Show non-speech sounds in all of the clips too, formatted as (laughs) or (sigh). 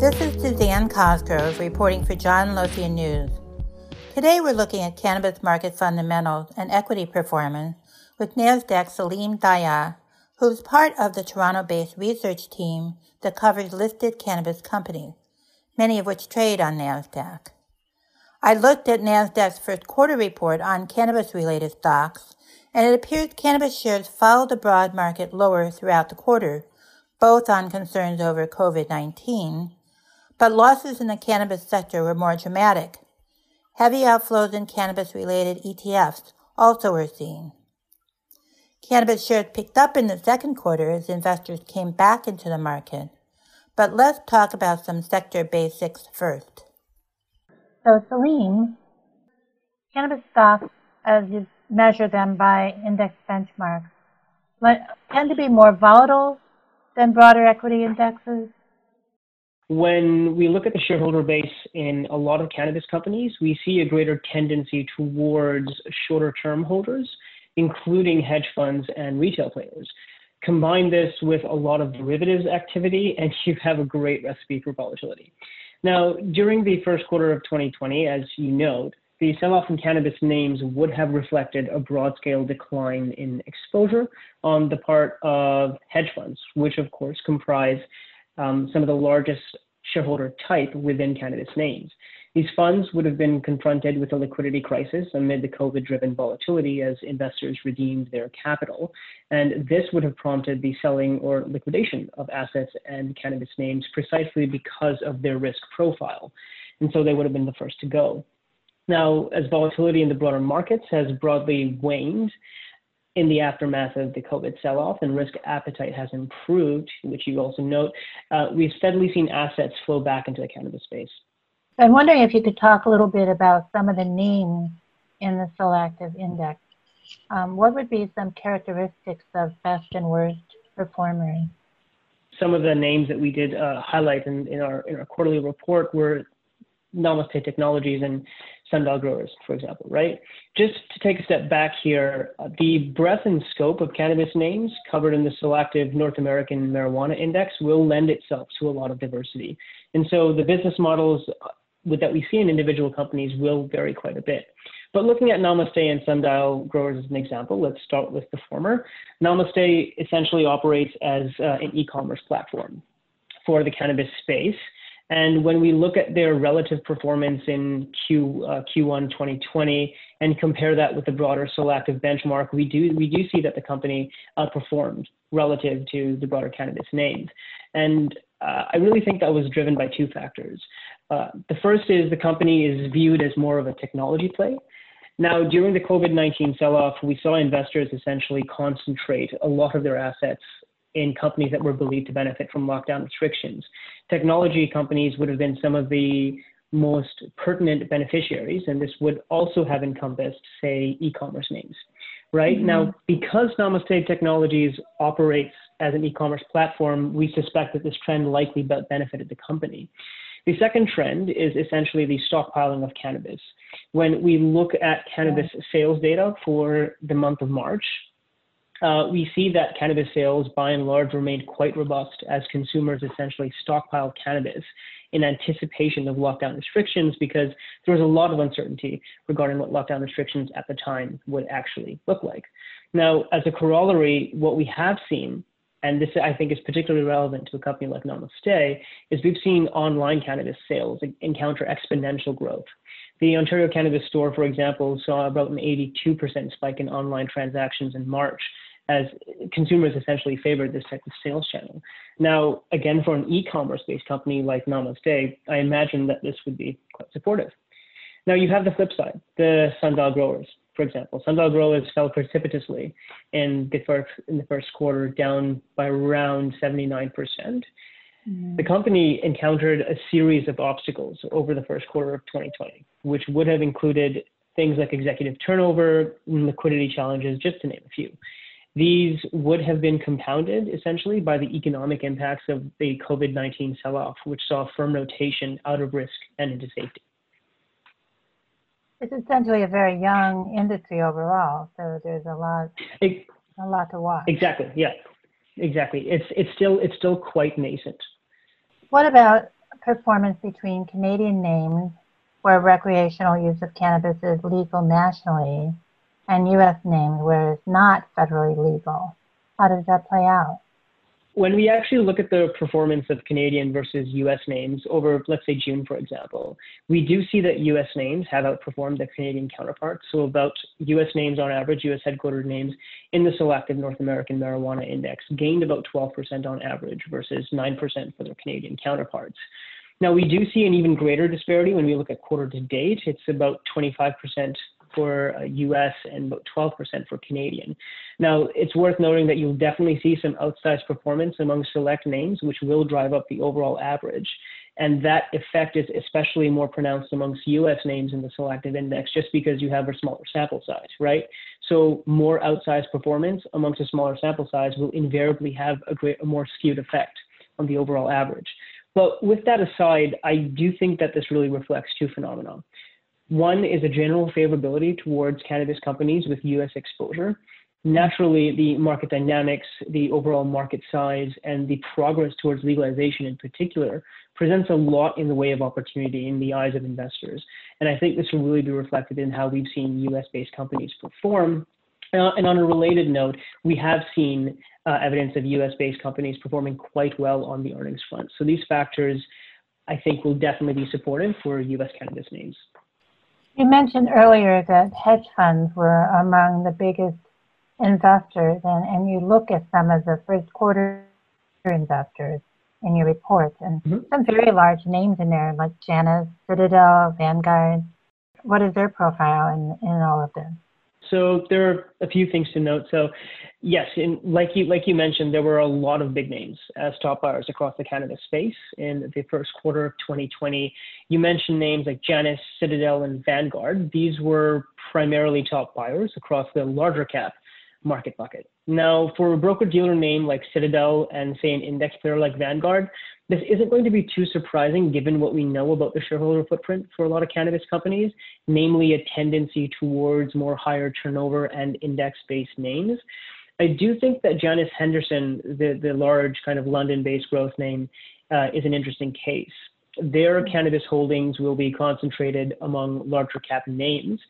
This is Suzanne Cosgrove reporting for John Lothian News. Today we're looking at cannabis market fundamentals and equity performance with NASDAQ Saleem Daya, who's part of the Toronto-based research team that covers listed cannabis companies, many of which trade on NASDAQ. I looked at NASDAQ's first quarter report on cannabis-related stocks, and it appears cannabis shares followed the broad market lower throughout the quarter, both on concerns over COVID-19, but losses in the cannabis sector were more dramatic. Heavy outflows in cannabis-related ETFs also were seen. Cannabis shares picked up in the second quarter as investors came back into the market. But let's talk about some sector basics first. So, Saleem, cannabis stocks, as you measure them by index benchmarks, tend to be more volatile than broader equity indexes? When we look at the shareholder base in a lot of cannabis companies, we see a greater tendency towards shorter term holders including hedge funds and retail players. Combine this with a lot of derivatives activity, and (laughs) you have a great recipe for volatility. Now, during the first quarter of 2020, as you note, the sell-off in cannabis names would have reflected a broad-scale decline in exposure on the part of hedge funds, which of course comprise um, some of the largest shareholder type within cannabis names. These funds would have been confronted with a liquidity crisis amid the COVID driven volatility as investors redeemed their capital. And this would have prompted the selling or liquidation of assets and cannabis names precisely because of their risk profile. And so they would have been the first to go. Now, as volatility in the broader markets has broadly waned, in the aftermath of the COVID sell-off and risk appetite has improved, which you also note, uh, we've steadily seen assets flow back into the cannabis space. I'm wondering if you could talk a little bit about some of the names in the Solactive Index. Um, what would be some characteristics of best and worst performers? Some of the names that we did uh, highlight in, in, our, in our quarterly report were Namaste Technologies and Sundial Growers, for example, right? Just to take a step back here, uh, the breadth and scope of cannabis names covered in the Solactive North American Marijuana Index will lend itself to a lot of diversity. And so the business models that we see in individual companies will vary quite a bit. But looking at Namaste and Sundial Growers as an example, let's start with the former. Namaste essentially operates as uh, an e-commerce platform for the cannabis space. And when we look at their relative performance in Q, uh, Q1 2020 and compare that with the broader Solactive benchmark, we do, we do see that the company outperformed relative to the broader candidates names. And uh, I really think that was driven by two factors. Uh, the first is the company is viewed as more of a technology play. Now, during the COVID 19 sell off, we saw investors essentially concentrate a lot of their assets in companies that were believed to benefit from lockdown restrictions. Technology companies would have been some of the most pertinent beneficiaries, and this would also have encompassed, say, e commerce names. Right mm-hmm. now, because Namaste Technologies operates as an e commerce platform, we suspect that this trend likely benefited the company. The second trend is essentially the stockpiling of cannabis. When we look at cannabis sales data for the month of March, Uh, we see that cannabis sales by and large remained quite robust as consumers essentially stockpiled cannabis in anticipation of lockdown restrictions because there was a lot of uncertainty regarding what lockdown restrictions at the time would actually look like. Now, as a corollary, what we have seen and this I think is particularly relevant to a company like Namaste, is we've seen online cannabis sales encounter exponential growth. The Ontario Cannabis Store, for example, saw about an 82% spike in online transactions in March as consumers essentially favored this type of sales channel. Now, again, for an e-commerce based company like Namaste, I imagine that this would be quite supportive. Now you have the flip side, the sundial growers for example, sundial growers fell precipitously in the first in the first quarter, down by around 79%. Mm. The company encountered a series of obstacles over the first quarter of 2020, which would have included things like executive turnover, liquidity challenges, just to name a few. These would have been compounded essentially by the economic impacts of the COVID 19 sell off, which saw firm rotation out of risk and into safety. It's essentially a very young industry overall, so there's a lot, it, a lot to watch. Exactly. Yeah. Exactly. It's it's still it's still quite nascent. What about about performance between Canadian names where recreational use of cannabis is legal nationally and U.S. names where it's not federally legal? How does that play out? when we actually look at the performance of Canadian versus US names over, let's say, June, for example, we do see that US names have outperformed their Canadian counterparts. So, about US names on average, US headquartered names in the Solactive North American marijuana index gained about 12% on average versus 9% for their Canadian counterparts. Now, we do see an even greater disparity when we look at quarter to date. It's about 25% for US and about 12% for Canadian. Now, it's worth noting that you'll definitely see some outsized performance among select names, which will drive up the overall average. And that effect is especially more pronounced amongst US names in the Solactive index, just because you have a smaller sample size, right? So more outsized performance amongst a smaller sample size will invariably have a, great, a more skewed effect on the overall average. But with that aside, I do think that this really reflects two phenomena. One is a general favorability towards cannabis companies with US exposure. Naturally, the market dynamics, the overall market size, and the progress towards legalization in particular presents a lot in the way of opportunity in the eyes of investors. And I think this will really be reflected in how we've seen US based companies perform. Uh, and on a related note, we have seen uh, evidence of US based companies performing quite well on the earnings front. So these factors, I think, will definitely be supportive for US cannabis names. You mentioned earlier that hedge funds were among the biggest investors, and, and you look at some of the first quarter investors in your reports, and mm-hmm. some very large names in there, like Janus, Citadel, Vanguard. What is their profile in, in all of this? So there are a few things to note. So yes, in, like you like you mentioned, there were a lot of big names as top buyers across the cannabis space in the first quarter of 2020. You mentioned names like Janus, Citadel, and Vanguard. These were primarily top buyers across the larger cap market bucket. Now, for a broker dealer name like Citadel and say an index player like Vanguard, this isn't going to be too surprising given what we know about the shareholder footprint for a lot of cannabis companies, namely a tendency towards more higher turnover and index based names. I do think that Janus Henderson, the, the large kind of London based growth name, uh, is an interesting case. Their cannabis holdings will be concentrated among larger cap names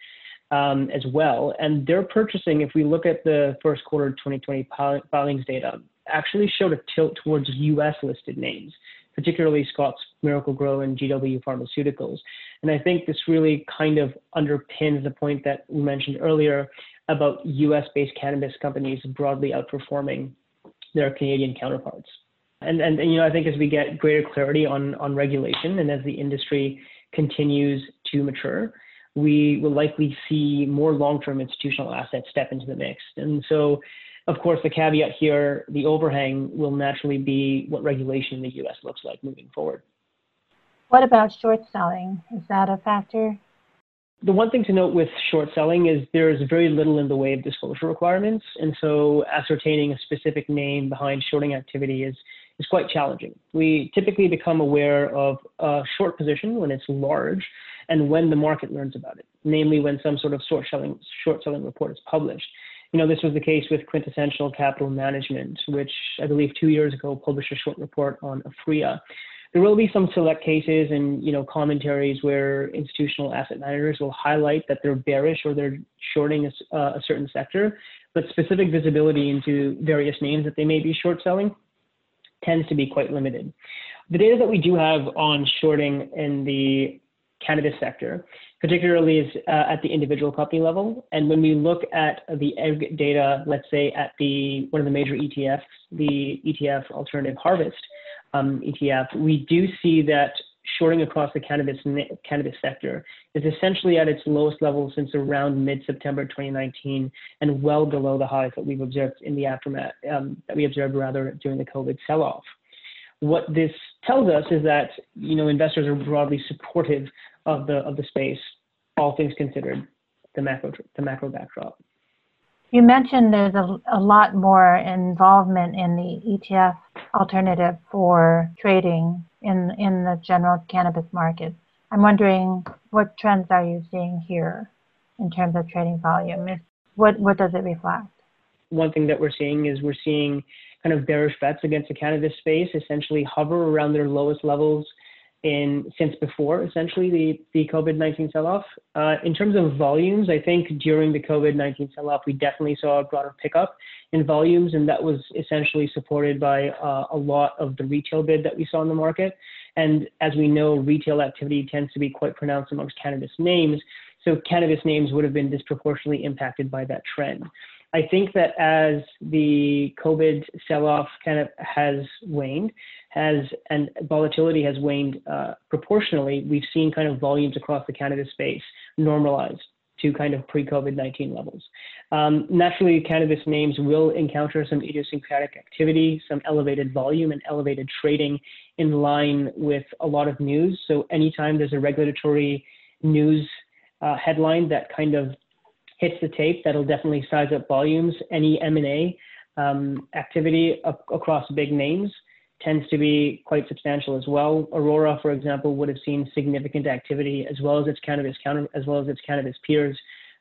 um, as well. And their purchasing, if we look at the first quarter 2020 filings data, actually showed a tilt towards US listed names, particularly Scotts Miracle-Gro and GW Pharmaceuticals. And I think this really kind of underpins the point that we mentioned earlier about US based cannabis companies broadly outperforming their Canadian counterparts. And, and, and, you know, I think as we get greater clarity on, on regulation and as the industry continues to mature, we will likely see more long-term institutional assets step into the mix. And so of course, the caveat here, the overhang will naturally be what regulation in the US looks like moving forward. What about short selling? Is that a factor? The one thing to note with short selling is there is very little in the way of disclosure requirements. And so ascertaining a specific name behind shorting activity is, is quite challenging. We typically become aware of a short position when it's large and when the market learns about it, namely when some sort of short selling, short selling report is published you know, this was the case with Quintessential Capital Management, which I believe two years ago published a short report on Aphria. There will be some select cases and you know commentaries where institutional asset managers will highlight that they're bearish or they're shorting a, uh, a certain sector, but specific visibility into various names that they may be short selling tends to be quite limited. The data that we do have on shorting in the cannabis sector particularly is uh, at the individual company level. And when we look at the aggregate data, let's say at the one of the major ETFs, the ETF Alternative Harvest um, ETF, we do see that shorting across the cannabis cannabis sector is essentially at its lowest level since around mid-September 2019, and well below the highs that we've observed in the aftermath um, that we observed rather during the COVID sell-off. What this tells us is that you know investors are broadly supportive of the of the space, all things considered, the macro the macro backdrop. You mentioned there's a, a lot more involvement in the ETF alternative for trading in in the general cannabis market. I'm wondering what trends are you seeing here in terms of trading volume? What what does it reflect? One thing that we're seeing is we're seeing kind of bearish bets against the cannabis space essentially hover around their lowest levels in since before essentially the, the COVID-19 sell-off. Uh, in terms of volumes, I think during the COVID-19 sell-off, we definitely saw a broader pickup in volumes, and that was essentially supported by uh, a lot of the retail bid that we saw in the market. And as we know, retail activity tends to be quite pronounced amongst cannabis names, so cannabis names would have been disproportionately impacted by that trend. I think that as the COVID sell-off kind of has waned, has and volatility has waned uh, proportionally, we've seen kind of volumes across the cannabis space normalize to kind of pre-COVID-19 levels. Um, naturally, cannabis names will encounter some idiosyncratic activity, some elevated volume and elevated trading in line with a lot of news. So anytime there's a regulatory news uh, headline that kind of hits the tape, that'll definitely size up volumes. Any M&A um, activity across big names tends to be quite substantial as well. Aurora, for example, would have seen significant activity as well as its cannabis counter, as well as its cannabis peers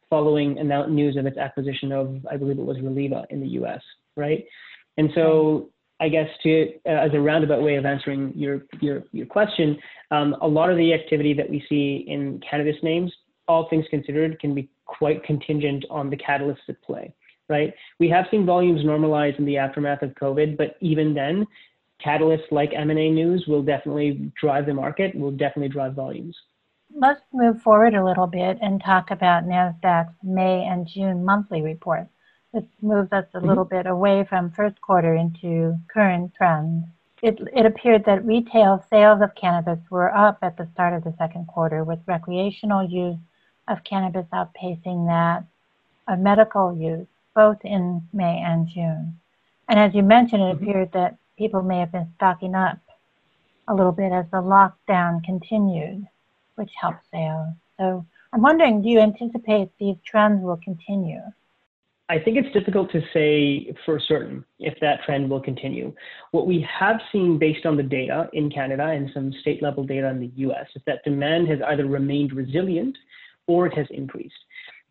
following news of its acquisition of, I believe it was Reliva in the U.S. Right, and so I guess to uh, as a roundabout way of answering your your your question, um, a lot of the activity that we see in cannabis names, all things considered, can be quite contingent on the catalysts at play. Right, we have seen volumes normalize in the aftermath of COVID, but even then, catalysts like M&A news will definitely drive the market, will definitely drive volumes. Let's move forward a little bit and talk about NASDAQ's May and June monthly report. This moves us a mm-hmm. little bit away from first quarter into current trends. It, it appeared that retail sales of cannabis were up at the start of the second quarter, with recreational use of cannabis outpacing that of medical use, both in May and June. And as you mentioned, it mm-hmm. appeared that people may have been stocking up a little bit as the lockdown continued, which helped sales. So I'm wondering, do you anticipate these trends will continue? I think it's difficult to say for certain if that trend will continue. What we have seen based on the data in Canada and some state level data in the US is that demand has either remained resilient or it has increased.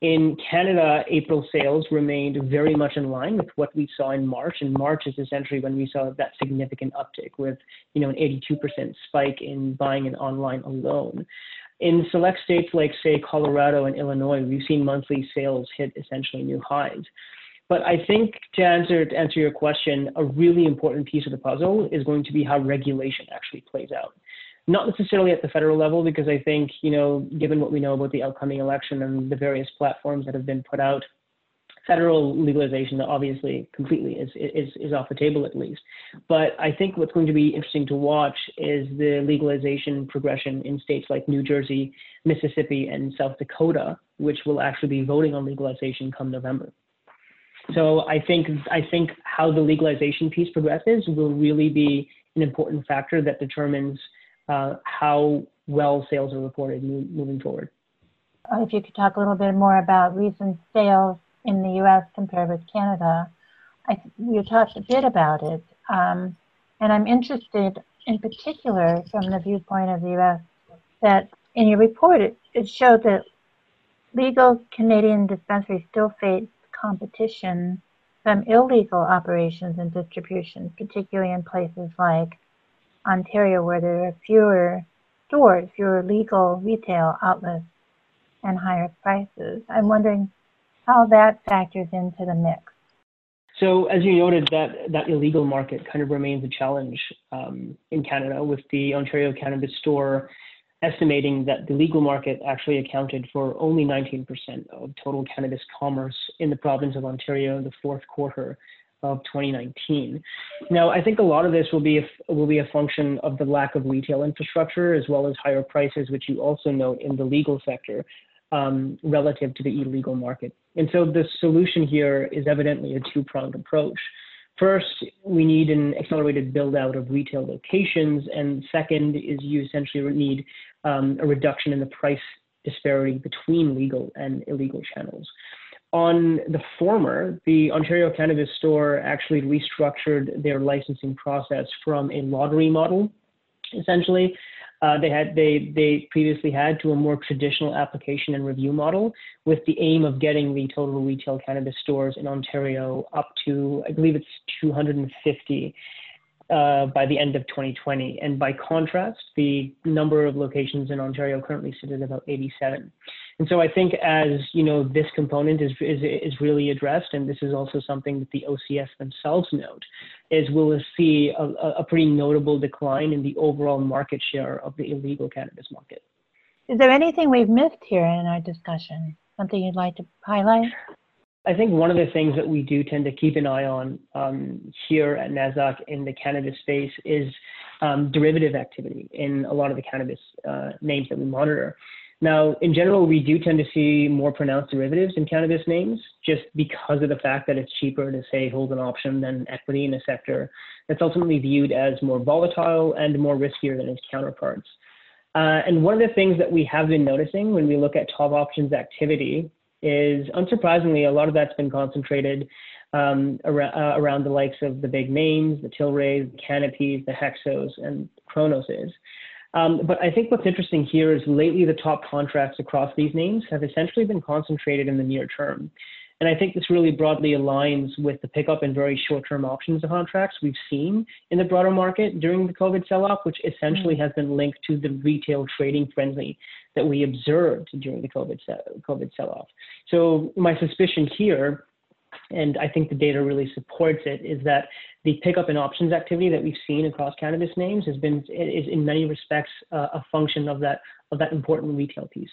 In Canada, April sales remained very much in line with what we saw in March, and March is essentially when we saw that significant uptick with, you know, an 82% spike in buying and online alone. In select states like, say, Colorado and Illinois, we've seen monthly sales hit essentially new highs. But I think to answer to answer your question, a really important piece of the puzzle is going to be how regulation actually plays out not necessarily at the federal level, because I think, you know, given what we know about the upcoming election and the various platforms that have been put out, federal legalization obviously completely is, is, is off the table at least. But I think what's going to be interesting to watch is the legalization progression in states like New Jersey, Mississippi, and South Dakota, which will actually be voting on legalization come November. So I think I think how the legalization piece progresses will really be an important factor that determines uh, how well sales are reported moving forward. Uh, if you could talk a little bit more about recent sales in the U.S. compared with Canada. I, you talked a bit about it, um, and I'm interested in particular from the viewpoint of the U.S. that in your report it, it showed that legal Canadian dispensaries still face competition from illegal operations and distribution, particularly in places like Ontario where there are fewer stores, fewer legal retail outlets, and higher prices. I'm wondering how that factors into the mix. So, as you noted, that that illegal market kind of remains a challenge um, in Canada, with the Ontario Cannabis Store estimating that the legal market actually accounted for only 19% of total cannabis commerce in the province of Ontario in the fourth quarter of 2019. Now, I think a lot of this will be a, will be a function of the lack of retail infrastructure as well as higher prices, which you also note in the legal sector um, relative to the illegal market. And so the solution here is evidently a two-pronged approach. First, we need an accelerated build out of retail locations, and second is you essentially need um, a reduction in the price disparity between legal and illegal channels. On the former, the Ontario Cannabis Store actually restructured their licensing process from a lottery model, essentially. Uh, they had they they previously had to a more traditional application and review model with the aim of getting the total retail cannabis stores in Ontario up to I believe it's 250 uh, by the end of 2020. And by contrast, the number of locations in Ontario currently sit at about 87. And so I think as you know, this component is, is, is really addressed, and this is also something that the OCS themselves note, is we'll see a, a pretty notable decline in the overall market share of the illegal cannabis market. Is there anything we've missed here in our discussion? Something you'd like to highlight? I think one of the things that we do tend to keep an eye on um, here at NASDAQ in the cannabis space is um, derivative activity in a lot of the cannabis uh, names that we monitor. Now, in general, we do tend to see more pronounced derivatives in cannabis names just because of the fact that it's cheaper to, say, hold an option than equity in a sector that's ultimately viewed as more volatile and more riskier than its counterparts. Uh, and one of the things that we have been noticing when we look at top options activity is, unsurprisingly, a lot of that's been concentrated um, around, uh, around, the likes of the big names, the Tilrays, the Canopies, the Hexos, and Cronoses. Um, but I think what's interesting here is lately the top contracts across these names have essentially been concentrated in the near term. And I think this really broadly aligns with the pickup in very short-term options contracts we've seen in the broader market during the COVID sell-off, which essentially mm. has been linked to the retail trading frenzy that we observed during the COVID, COVID sell-off. So my suspicion here and I think the data really supports it, is that the pickup in options activity that we've seen across cannabis names has been is in many respects uh, a function of that of that important retail piece.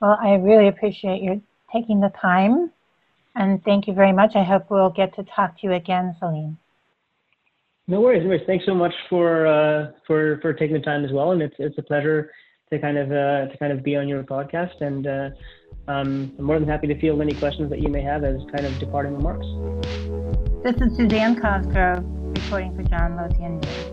Well, I really appreciate you taking the time, and thank you very much. I hope we'll get to talk to you again, Saleem. No worries, no worries. Thanks so much for uh, for for taking the time as well, and it's it's a pleasure to kind of uh, to kind of be on your podcast and. Um, I'm more than happy to field any questions that you may have as kind of departing remarks. This is Suzanne Cosgrove reporting for John Lothian News.